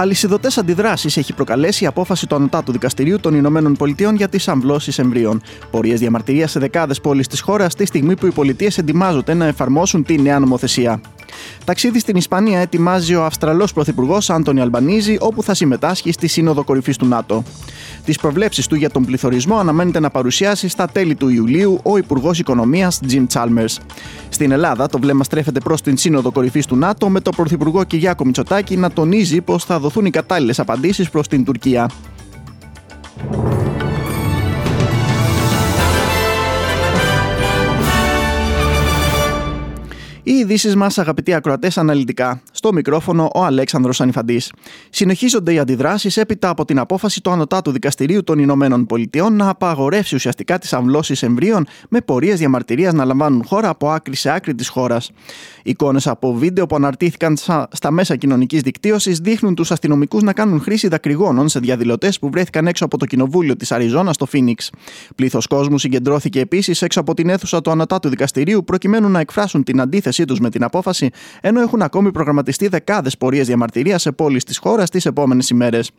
Αλυσιδωτές αντιδράσεις έχει προκαλέσει η απόφαση του Ανωτάτου Δικαστηρίου των Ηνωμένων Πολιτειών για τις αμβλώσεις εμβρίων. Πορείες διαμαρτυρία σε δεκάδες πόλεις της χώρας τη στιγμή που οι πολιτείες ετοιμάζονται να εφαρμόσουν τη νέα νομοθεσία. Ταξίδι στην Ισπανία ετοιμάζει ο Αυστραλός Πρωθυπουργός Άντωνι Αλμπανίζη, όπου θα συμμετάσχει στη Σύνοδο Κορυφής του ΝΑΤΟ. Τις προβλέψεις του για τον πληθωρισμό αναμένεται να παρουσιάσει στα τέλη του Ιουλίου ο Υπουργός Οικονομίας Jim Chalmers. Στην Ελλάδα, το βλέμμα στρέφεται προς την Σύνοδο Κορυφής του ΝΑΤΟ, με τον Πρωθυπουργό Κυριάκο Μητσοτάκη να τονίζει πως θα δοθούν οι κατάλληλες απαντήσεις προς την Τουρκία. Οι ειδήσεις μας, αγαπητοί ακροατές, αναλυτικά. Στο μικρόφωνο ο Αλέξανδρος Ανιφαντή. Συνεχίζονται οι αντιδράσεις έπειτα από την απόφαση του Ανωτάτου Δικαστηρίου των Ηνωμένων Πολιτειών να απαγορεύσει ουσιαστικά τις αμβλώσεις εμβρίων με πορείες διαμαρτυρίας να λαμβάνουν χώρα από άκρη σε άκρη της χώρας. Εικόνες από βίντεο που αναρτήθηκαν στα μέσα κοινωνικής δικτύωσης δείχνουν τους αστυνομικούς να κάνουν χρήση δακρυγόνων σε διαδηλωτές που βρέθηκαν έξω από το κοινοβούλιο της Αριζόνας στο Φίνιξ. Πλήθος κόσμου συγκεντρώθηκε επίσης έξω από την αίθουσα του Ανωτάτου Δικαστηρίου προκειμένου να εκφράσουν την αντίθεσή τους με την απόφαση, ενώ έχουν ακόμη προγραμματιστεί δεκάδες πορείες διαμαρτυρία σε πόλεις της χώρας τις επόμενες ημέρες.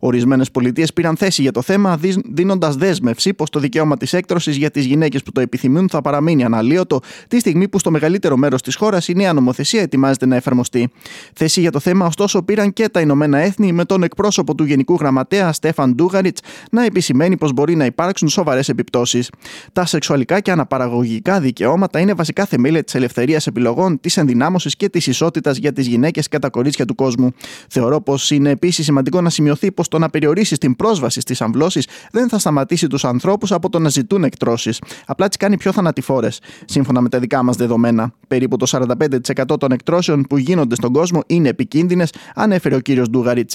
Ορισμένες πολιτείες πήραν θέση για το θέμα, δίνοντας δέσμευση πως το δικαίωμα της έκτρωσης για τις γυναίκες που το επιθυμούν θα παραμείνει αναλύωτο, τη στιγμή που στο μεγαλύτερο μέρος της χώρας η νέα νομοθεσία ετοιμάζεται να εφαρμοστεί. Θέση για το θέμα, ωστόσο, πήραν και τα Ηνωμένα Έθνη με τον εκπρόσωπο του Γενικού Γραμματέα Στέφαν Ντούγαριτς να επισημαίνει πως μπορεί να υπάρξουν σοβαρές επιπτώσεις. Τα σεξουαλικά και αναπαραγωγικά δικαιώματα είναι βασικά θεμέλια της ελευθερίας επιλογών, της ενδυνάμωσης και της ισότητας για τις γυναίκες και τα κορίτσια του κόσμου. Θεωρώ πως είναι επίσης σημαντικό να σημειωθεί πως το να περιορίσει την πρόσβαση στις αμβλώσεις δεν θα σταματήσει τους ανθρώπους από το να ζητούν εκτρώσεις. Απλά τι κάνει πιο θανατηφόρες. Σύμφωνα με τα δικά μας δεδομένα, περίπου το 45% των εκτρώσεων που γίνονται στον κόσμο είναι επικίνδυνες, ανέφερε ο κύριος Ντούγαριτ.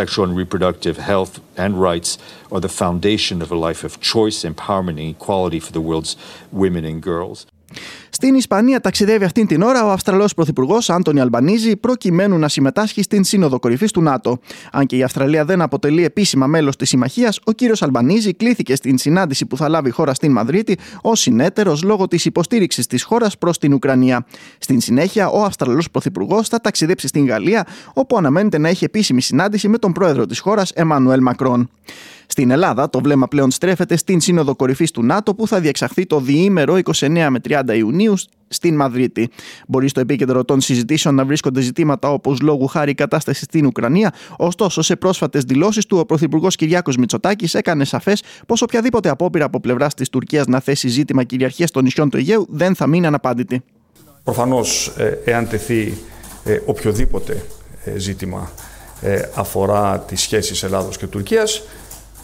Sexual and reproductive health and rights are the foundation of a life of choice, empowerment, and equality for the world's women and girls. Στην Ισπανία ταξιδεύει αυτήν την ώρα ο Αυστραλός Πρωθυπουργός Άντωνι Αλμπανίζη προκειμένου να συμμετάσχει στην Σύνοδο Κορυφής του ΝΑΤΟ. Αν και η Αυστραλία δεν αποτελεί επίσημα μέλος της συμμαχίας, ο κύριος Αλμπανίζη κλήθηκε στην συνάντηση που θα λάβει η χώρα στην Μαδρίτη ως συνέτερος λόγω της υποστήριξης της χώρας προς την Ουκρανία. Στην συνέχεια, ο Αυστραλός Πρωθυπουργός θα ταξιδέψει στην Γαλλία, όπου αναμένεται να έχει επίσημη συνάντηση με τον πρόεδρο της χώρας, Εμμανουέλ Μακρόν. Στην Ελλάδα, το βλέμμα πλέον στρέφεται στην Σύνοδο Κορυφής του ΝΑΤΟ που θα διεξαχθεί το διήμερο 29 με 30 Ιουνίου στην Μαδρίτη. Μπορεί στο επίκεντρο των συζητήσεων να βρίσκονται ζητήματα όπως λόγου χάρη η κατάσταση στην Ουκρανία, ωστόσο σε πρόσφατες δηλώσεις του ο Πρωθυπουργός Κυριάκος Μητσοτάκης έκανε σαφές πως οποιαδήποτε απόπειρα από πλευράς της Τουρκίας να θέσει ζήτημα κυριαρχίας των νησιών του Αιγαίου δεν θα μείνει αναπάντητη. Προφανώς, ε, εάν τεθεί ε, οποιοδήποτε ε, ζήτημα αφορά τις σχέσεις Ελλάδος και Τουρκίας,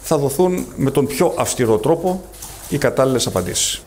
θα δοθούν με τον πιο αυστηρό τρόπο οι κατάλληλες απαντήσεις.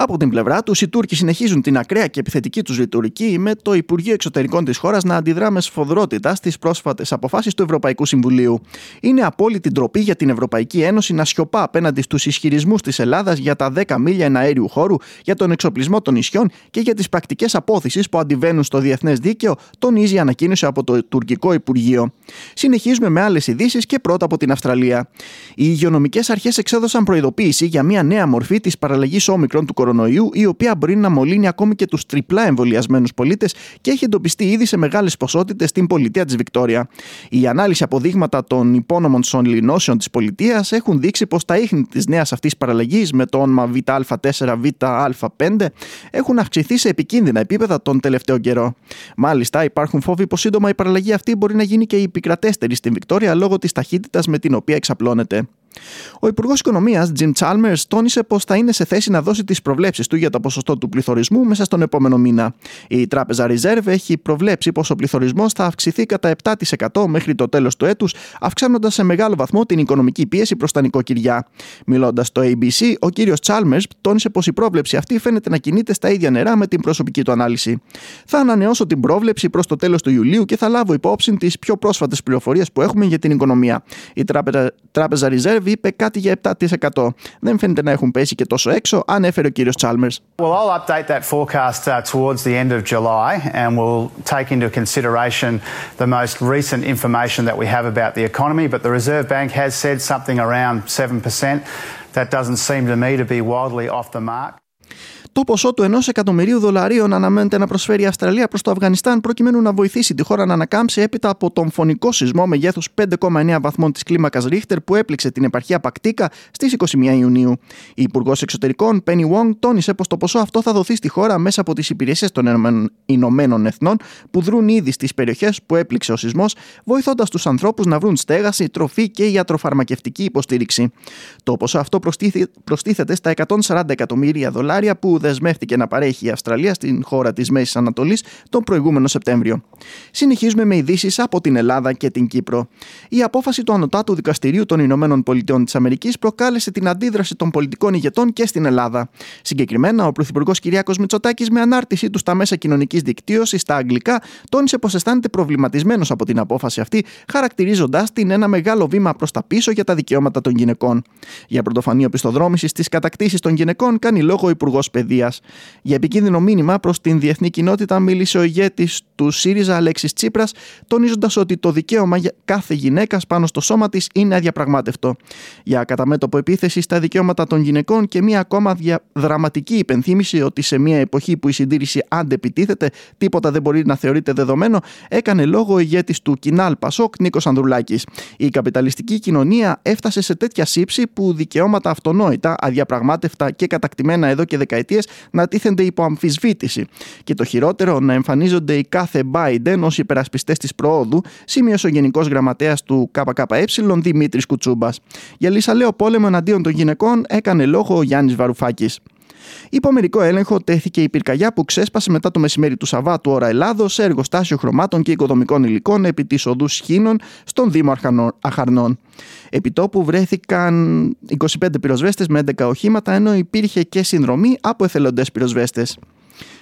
Από την πλευρά τους, οι Τούρκοι συνεχίζουν την ακραία και επιθετική τους ρητορική με το Υπουργείο Εξωτερικών της χώρας να αντιδρά με σφοδρότητα στις πρόσφατες αποφάσεις του Ευρωπαϊκού Συμβουλίου. Είναι απόλυτη ντροπή για την Ευρωπαϊκή Ένωση να σιωπά απέναντι στους ισχυρισμούς της Ελλάδας για τα 10 μίλια εναέριου χώρου, για τον εξοπλισμό των νησιών και για τις πρακτικές απόθεση που αντιβαίνουν στο διεθνές δίκαιο, τονίζει η ανακοίνωση από το τουρκικό Υπουργείο. Συνεχίζουμε με άλλες ειδήσεις και πρώτα από την Αυστραλία. Οι υγειονομικές αρχές εξέδωσαν προειδοποίηση για μια νέα μορφή της παραλλαγής όμικρον του κορονοϊού, η οποία μπορεί να μολύνει ακόμη και τους τριπλά εμβολιασμένους πολίτες και έχει εντοπιστεί ήδη σε μεγάλες ποσότητες στην πολιτεία της Βικτόρια. Η ανάλυση αποδείγματα των υπόνομων σωληνώσεων της πολιτείας έχουν δείξει πως τα ίχνη της νέας αυτής παραλλαγής με το όνομα ΒΑ4-ΒΑ5 έχουν αυξηθεί σε επικίνδυνα επίπεδα τον τελευταίο καιρό. Μάλιστα, υπάρχουν φόβοι πως σύντομα η παραλλαγή αυτή μπορεί να γίνει και η επικρατέστερη στην Βικτόρια λόγω της ταχύτητας με την οποία εξαπλώνεται. Ο Υπουργός Οικονομίας, Jim Chalmers, τόνισε πως θα είναι σε θέση να δώσει τις προβλέψεις του για το ποσοστό του πληθωρισμού μέσα στον επόμενο μήνα. Η Τράπεζα Reserve έχει προβλέψει πως ο πληθωρισμός θα αυξηθεί κατά 7% μέχρι το τέλος του έτους, αυξάνοντας σε μεγάλο βαθμό την οικονομική πίεση προς τα νοικοκυριά. Μιλώντας στο ABC, ο κύριος Chalmers τόνισε πως η πρόβλεψη αυτή φαίνεται να κινείται στα ίδια νερά με την προσωπική του ανάλυση. Θα ανανεώσω την πρόβλεψη προς το τέλος του Ιουλίου και θα λάβω υπόψη τις πιο πρόσφατες πληροφορίες που έχουμε για την οικονομία. Η Τράπεζα Reserve Reserve είπε κάτι για 7%. Δεν φαίνεται να έχουν πέσει και τόσο έξω, ανέφερε ο κύριος Τσάλμερς. Well, I'll update that forecast uh, towards the end of July and we'll take into consideration the most recent information that we have about the economy. But the Reserve Bank has said something around 7%. That doesn't seem to me to be wildly off the mark. Το ποσό του 1 εκατομμυρίου δολαρίων αναμένεται να προσφέρει η Αυστραλία προς το Αφγανιστάν προκειμένου να βοηθήσει τη χώρα να ανακάμψει έπειτα από τον φωνικό σεισμό μεγέθους 5,9 βαθμών της κλίμακας Ρίχτερ που έπληξε την επαρχία Πακτίκα στις 21 Ιουνίου. Η Υπουργός Εξωτερικών Πένι Wong τόνισε πως το ποσό αυτό θα δοθεί στη χώρα μέσα από τις υπηρεσίες των Ηνωμένων Εθνών που δρούν ήδη στις περιοχές που έπληξε ο σεισμός, βοηθώντας τους ανθρώπους να βρουν στέγαση, τροφή και ιατροφαρμακευτική υποστήριξη. Το ποσό αυτό προστίθεται στα 140 εκατομμύρια δολάρια που δεσμεύτηκε να παρέχει η Αυστραλία στην χώρα της Μέσης Ανατολής τον προηγούμενο Σεπτέμβριο. Συνεχίζουμε με ειδήσεις από την Ελλάδα και την Κύπρο. Η απόφαση του Ανωτάτου Δικαστηρίου των Ηνωμένων Πολιτειών της Αμερικής προκάλεσε την αντίδραση των πολιτικών ηγετών και στην Ελλάδα. Συγκεκριμένα, ο Πρωθυπουργός Κυριάκος Μητσοτάκης, με ανάρτησή του στα μέσα κοινωνικής δικτύωσης στα αγγλικά, τόνισε πως αισθάνεται προβληματισμένος από την απόφαση αυτή, χαρακτηρίζοντά την ένα μεγάλο βήμα προς τα πίσω για τα δικαιώματα των γυναικών. Για πρωτοφανή οπισθοδρόμηση στις κατακτήσεις των γυναικών κάνει λόγο ο Υπουργός Παιδείας για επικίνδυνο μήνυμα προς την διεθνή κοινότητα μίλησε ο ηγέτης του ΣΥΡΙΖΑ Αλέξης Τσίπρας, τονίζοντας ότι το δικαίωμα για κάθε γυναίκας πάνω στο σώμα της είναι αδιαπραγμάτευτο. Για καταμέτωπο επίθεση στα δικαιώματα των γυναικών και μία ακόμα δραματική υπενθύμηση ότι σε μια εποχή που η συντήρηση αντεπιτίθεται, τίποτα δεν μπορεί να θεωρείται δεδομένο, έκανε λόγο ο ηγέτης του Κινάλ Πασόκ Νίκος Ανδρουλάκης. Η καπιταλιστική κοινωνία έφτασε σε τέτοια σύψη που δικαιώματα αυτονόητα, αδιαπραγμάτευτα και κατακτημένα εδώ και δεκαετίες να τίθενται υπό αμφισβήτηση. Και το χειρότερο, να εμφανίζονται οι κάθε Biden ως υπερασπιστές της προόδου, σημείωσε ο Γενικός Γραμματέας του ΚΚΕ Δημήτρης Κουτσούμπας. Για λύσα πόλεμο εναντίον των γυναικών έκανε λόγο ο Γιάννης Βαρουφάκης. Υπό μερικό έλεγχο τέθηκε η πυρκαγιά που ξέσπασε μετά το μεσημέρι του Σαββάτου ώρα Ελλάδος σε εργοστάσιο χρωμάτων και οικοδομικών υλικών επί της οδούς Σχήνων στον Δήμο Αχαρνών. Επιτόπου βρέθηκαν 25 πυροσβέστες με 11 οχήματα ενώ υπήρχε και συνδρομή από εθελοντές πυροσβέστες.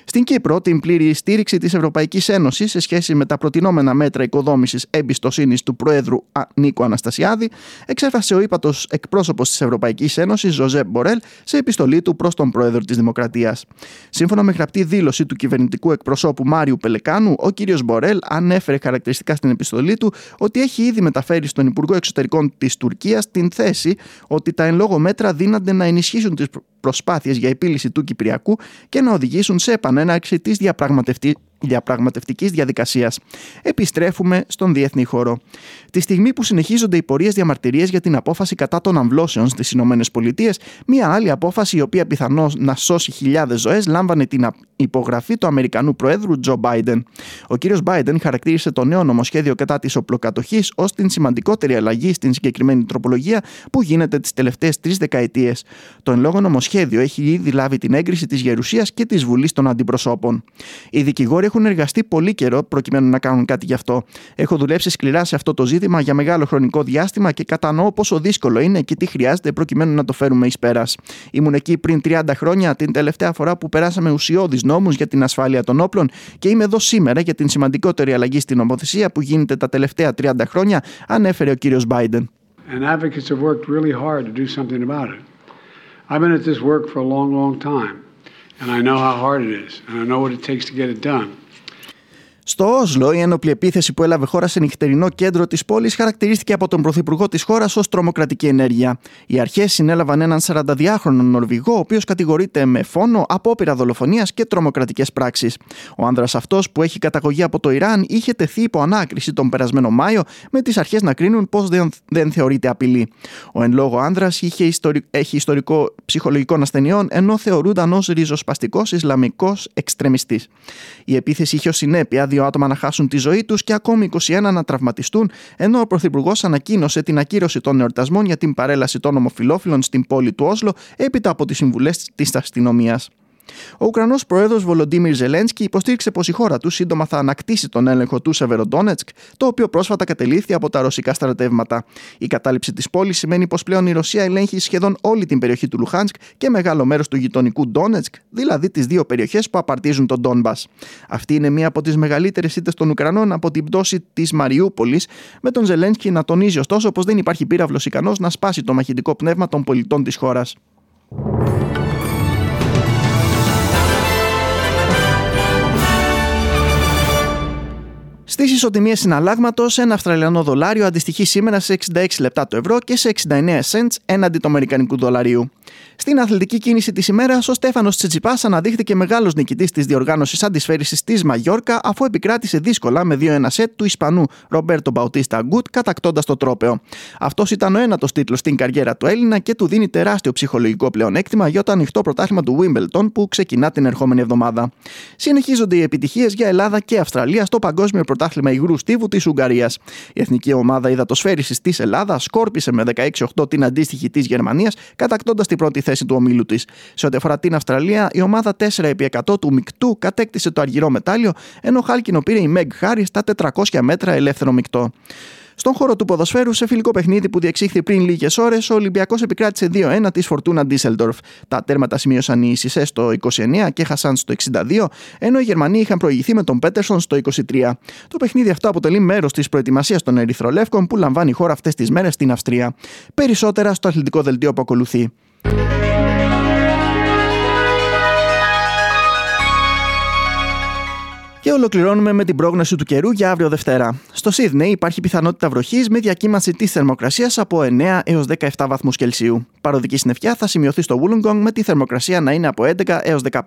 Στην Κύπρο, την πλήρη στήριξη της Ευρωπαϊκής Ένωσης σε σχέση με τα προτινόμενα μέτρα οικοδόμησης εμπιστοσύνης του Προέδρου Νίκο Αναστασιάδη, εξέφρασε ο ύπατος εκπρόσωπος της Ευρωπαϊκής Ένωσης, Ζωζέ Μπορέλ, σε επιστολή του προς τον Πρόεδρο της Δημοκρατίας. Σύμφωνα με γραπτή δήλωση του κυβερνητικού εκπροσώπου Μάριου Πελεκάνου, ο κ. Μπορέλ ανέφερε χαρακτηριστικά στην επιστολή του ότι έχει ήδη μεταφέρει στον Υπουργό Εξωτερικών της Τουρκίας την θέση ότι τα εν λόγω μέτρα δύνανται να ενισχύσουν τις προσπάθειες για επίλυση του Κυπριακού και να οδηγήσουν σε επανέναρξη της διαπραγματευτική διαπραγματευτικής διαδικασίας. Επιστρέφουμε στον διεθνή χώρο. Τη στιγμή που συνεχίζονται οι πορείες διαμαρτυρίες για την απόφαση κατά των αμβλώσεων στις ΗΠΑ, μια άλλη απόφαση η οποία πιθανώς να σώσει χιλιάδες ζωές λάμβανε την υπογραφή του Αμερικανού Προέδρου Τζο Μπάιντεν. Ο κύριος Μπάιντεν χαρακτήρισε το νέο νομοσχέδιο κατά της οπλοκατοχής ως την σημαντικότερη αλλαγή στην συγκεκριμένη τροπολογία που γίνεται τις τελευταίες τρεις δεκαετίες. Το εν λόγω νομοσχέδιο έχει ήδη λάβει την έγκριση της Γερουσίας και της Βουλής των Αντιπροσώπων. Οι δικηγόροι έχουν εργαστεί πολύ καιρό προκειμένου να κάνουν κάτι γι' αυτό. Έχω δουλέψει σκληρά σε αυτό το ζήτημα για μεγάλο χρονικό διάστημα και κατανοώ πόσο δύσκολο είναι και τι χρειάζεται προκειμένου να το φέρουμε εις πέρας. Ήμουν εκεί πριν 30 χρόνια, την τελευταία φορά που περάσαμε ουσιώδεις νόμους για την ασφάλεια των όπλων και είμαι εδώ σήμερα για την σημαντικότερη αλλαγή στην νομοθεσία που γίνεται τα τελευταία 30 χρόνια, ανέφερε ο κύριος Biden. And advocates have worked really hard to do something about it. I've been at this work for a long, long time. And I know how hard it is, and I know what it takes to get it done. Στο Όσλο, η ένοπλη επίθεση που έλαβε χώρα σε νυχτερινό κέντρο της πόλης χαρακτηρίστηκε από τον Πρωθυπουργό της χώρας ως τρομοκρατική ενέργεια. Οι αρχές συνέλαβαν έναν 42χρονο Νορβηγό, ο οποίος κατηγορείται με φόνο, απόπειρα δολοφονίας και τρομοκρατικές πράξεις. Ο άνδρας αυτός, που έχει καταγωγή από το Ιράν, είχε τεθεί υπό ανάκριση τον περασμένο Μάιο, με τις αρχές να κρίνουν πως δεν, δεν θεωρείται απειλή. Ο εν λόγω άνδρας έχει ιστορικό ψυχολογικό ασθενειών, ενώ θεωρούνταν ως ριζοσπαστικός Ισλαμικός εξτρεμιστής. Η επίθεση είχε ως συνέπεια δύο άτομα να χάσουν τη ζωή τους και ακόμη 21 να τραυματιστούν, ενώ ο Πρωθυπουργός ανακοίνωσε την ακύρωση των εορτασμών για την παρέλαση των ομοφυλόφιλων στην πόλη του Όσλο έπειτα από τις συμβουλές της αστυνομίας. Ο Ουκρανός πρόεδρος Βολοντίμιρ Ζελένσκι υποστήριξε πως η χώρα του σύντομα θα ανακτήσει τον έλεγχο του Σεβεροντόνετσκ, το οποίο πρόσφατα κατελήφθη από τα ρωσικά στρατεύματα. Η κατάληψη της πόλης σημαίνει πως πλέον η Ρωσία ελέγχει σχεδόν όλη την περιοχή του Λουχάνσκ και μεγάλο μέρος του γειτονικού Ντόνετσκ, δηλαδή τις δύο περιοχές που απαρτίζουν τον Ντόνμπας. Αυτή είναι μία από τις μεγαλύτερες ήττε των Ουκρανών από την πτώση της Μαριούπολης, με τον Ζελένσκι να τονίζει ωστόσο πως δεν υπάρχει πύραυλος ικανός να σπάσει το μαχητικό πνεύμα των πολιτών της χώρας. Στις ισοτιμίες συναλλάγματος, ένα Αυστραλιανό δολάριο αντιστοιχεί σήμερα σε 66 λεπτά το ευρώ και σε 69 cents έναντι του Αμερικανικού δολαρίου. Στην αθλητική κίνηση της ημέρας, ο Στέφανος Τσιτσιπάς αναδείχθηκε μεγάλος νικητής της διοργάνωσης αντισφαίριση της Μαγιόρκα, αφού επικράτησε δύσκολα με 2-1 σετ του Ισπανού Ρομπέρτο Μπαουτίστα Γκουτ, κατακτώντας το τρόπεο. Αυτός ήταν ο ένατος τίτλος στην καριέρα του Έλληνα και του δίνει τεράστιο ψυχολογικό πλεονέκτημα για το ανοιχτό πρωτάθλημα του Wimbledon που ξεκινά την ερχόμενη εβδομάδα. Συνεχίζονται οι επιτυχίες για Ελλάδα και Αυστραλία στο Παγκόσμιο Πρωτάθλημα Υγρού Στίβου της Ουγγαρίας. Η εθνική ομάδα υδατοσφαίρισης της Ελλάδας σκόρπισε με 16-8 την αντίστοιχη της Γερμανίας, κατακτώντας την πρώτη θέση του ομίλου της. Σε ό,τι αφορά την Αυστραλία, η ομάδα 4x100 του μεικτού κατέκτησε το αργυρό μετάλλιο, ενώ χάλκινο πήρε η Μεγ Χάρη στα 400 μέτρα ελεύθερο μεικτό. Στον χώρο του ποδοσφαίρου, σε φιλικό παιχνίδι που διεξήχθη πριν λίγες ώρες, ο Ολυμπιακός επικράτησε 2-1 της Φορτούνα Ντίσελντορφ. Τα τέρματα σημείωσαν οι Σισε στο 29 και Χασάν στο 62, ενώ οι Γερμανοί είχαν προηγηθεί με τον Πέτερσον στο 23. Το παιχνίδι αυτό αποτελεί μέρος της προετοιμασίας των Ερυθρολεύκων που λαμβάνει η χώρα αυτές τις μέρες στην Αυστρία. Περισσότερα στο αθλητικό δελτίο που ακολουθεί. Ολοκληρώνουμε με την πρόγνωση του καιρού για αύριο Δευτέρα. Στο Σίδνεϊ υπάρχει πιθανότητα βροχής με διακύμανση της θερμοκρασίας από 9 έως 17 βαθμούς Κελσίου. Παροδική συννεφιά θα σημειωθεί στο Wollongong με τη θερμοκρασία να είναι από 11 έως 15.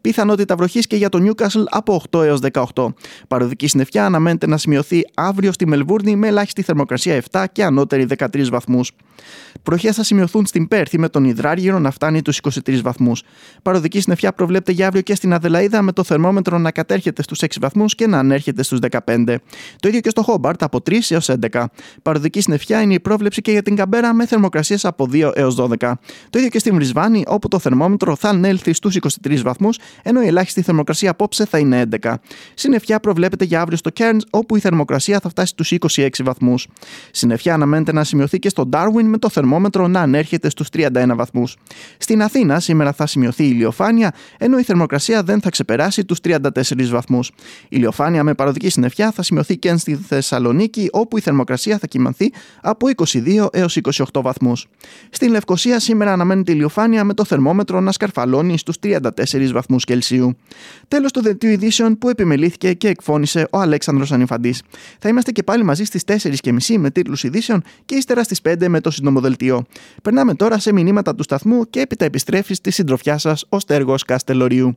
Πιθανότητα βροχής και για το Newcastle από 8 έως 18. Παροδική συννεφιά αναμένεται να σημειωθεί αύριο στη Μελβούρνη με ελάχιστη θερμοκρασία 7 και ανώτερη 13 βαθμούς. Προχέ θα σημειωθούν στην Πέρθη με τον Ιδράργυρο να φτάνει τους 23 βαθμούς. Παροδική συννεφιά προβλέπεται για αύριο και στην Αδελαίδα με το θερμόμετρο να κατέρχεται στους 6 βαθμούς και να ανέρχεται στους 15. Το ίδιο και στο Χόμπαρτ από 3 έως 11. Παροδική συννεφιά είναι η πρόβλεψη και για την Καμπέρα με θερμοκρασίες από 2 έως 12. Το ίδιο και στη Βρισβάνη όπου το θερμόμετρο θα ανέλθει στους 23 βαθμούς ενώ η ελάχιστη θερμοκρασία απόψε θα είναι 11. Συννεφιά προβλέπεται για αύριο στο Cairns όπου η θερμοκρασία θα φτάσει στους 26 βαθμούς. Συννεφιά αναμένεται να σημειωθεί και στο Darwin με το θερμόμετρο να ανέρχεται στους 31 βαθμούς. Στην Αθήνα σήμερα θα σημειωθεί ηλιοφάνεια ενώ η θερμοκρασία δεν θα ξεπεράσει τους 34 βαθμούς. Η ηλιοφάνεια με παροδική συννεφιά θα σημειωθεί και στη Θεσσαλονίκη, όπου η θερμοκρασία θα κοιμανθεί από 22 έως 28 βαθμούς. Στην Λευκοσία σήμερα αναμένεται ηλιοφάνεια με το θερμόμετρο να σκαρφαλώνει στους 34 βαθμούς Κελσίου. Τέλος του δελτίου ειδήσεων που επιμελήθηκε και εκφώνησε ο Αλέξανδρος Ανιφαντής. Θα είμαστε και πάλι μαζί στις 4.30 με τίτλους ειδήσεων και ύστερα στις 5 με το συντομοδελτίο. Περνάμε τώρα σε μηνύματα του σταθμού και έπειτα επιστρέφεις στη συντροφιά σας ο Στέργος Καστελορίου.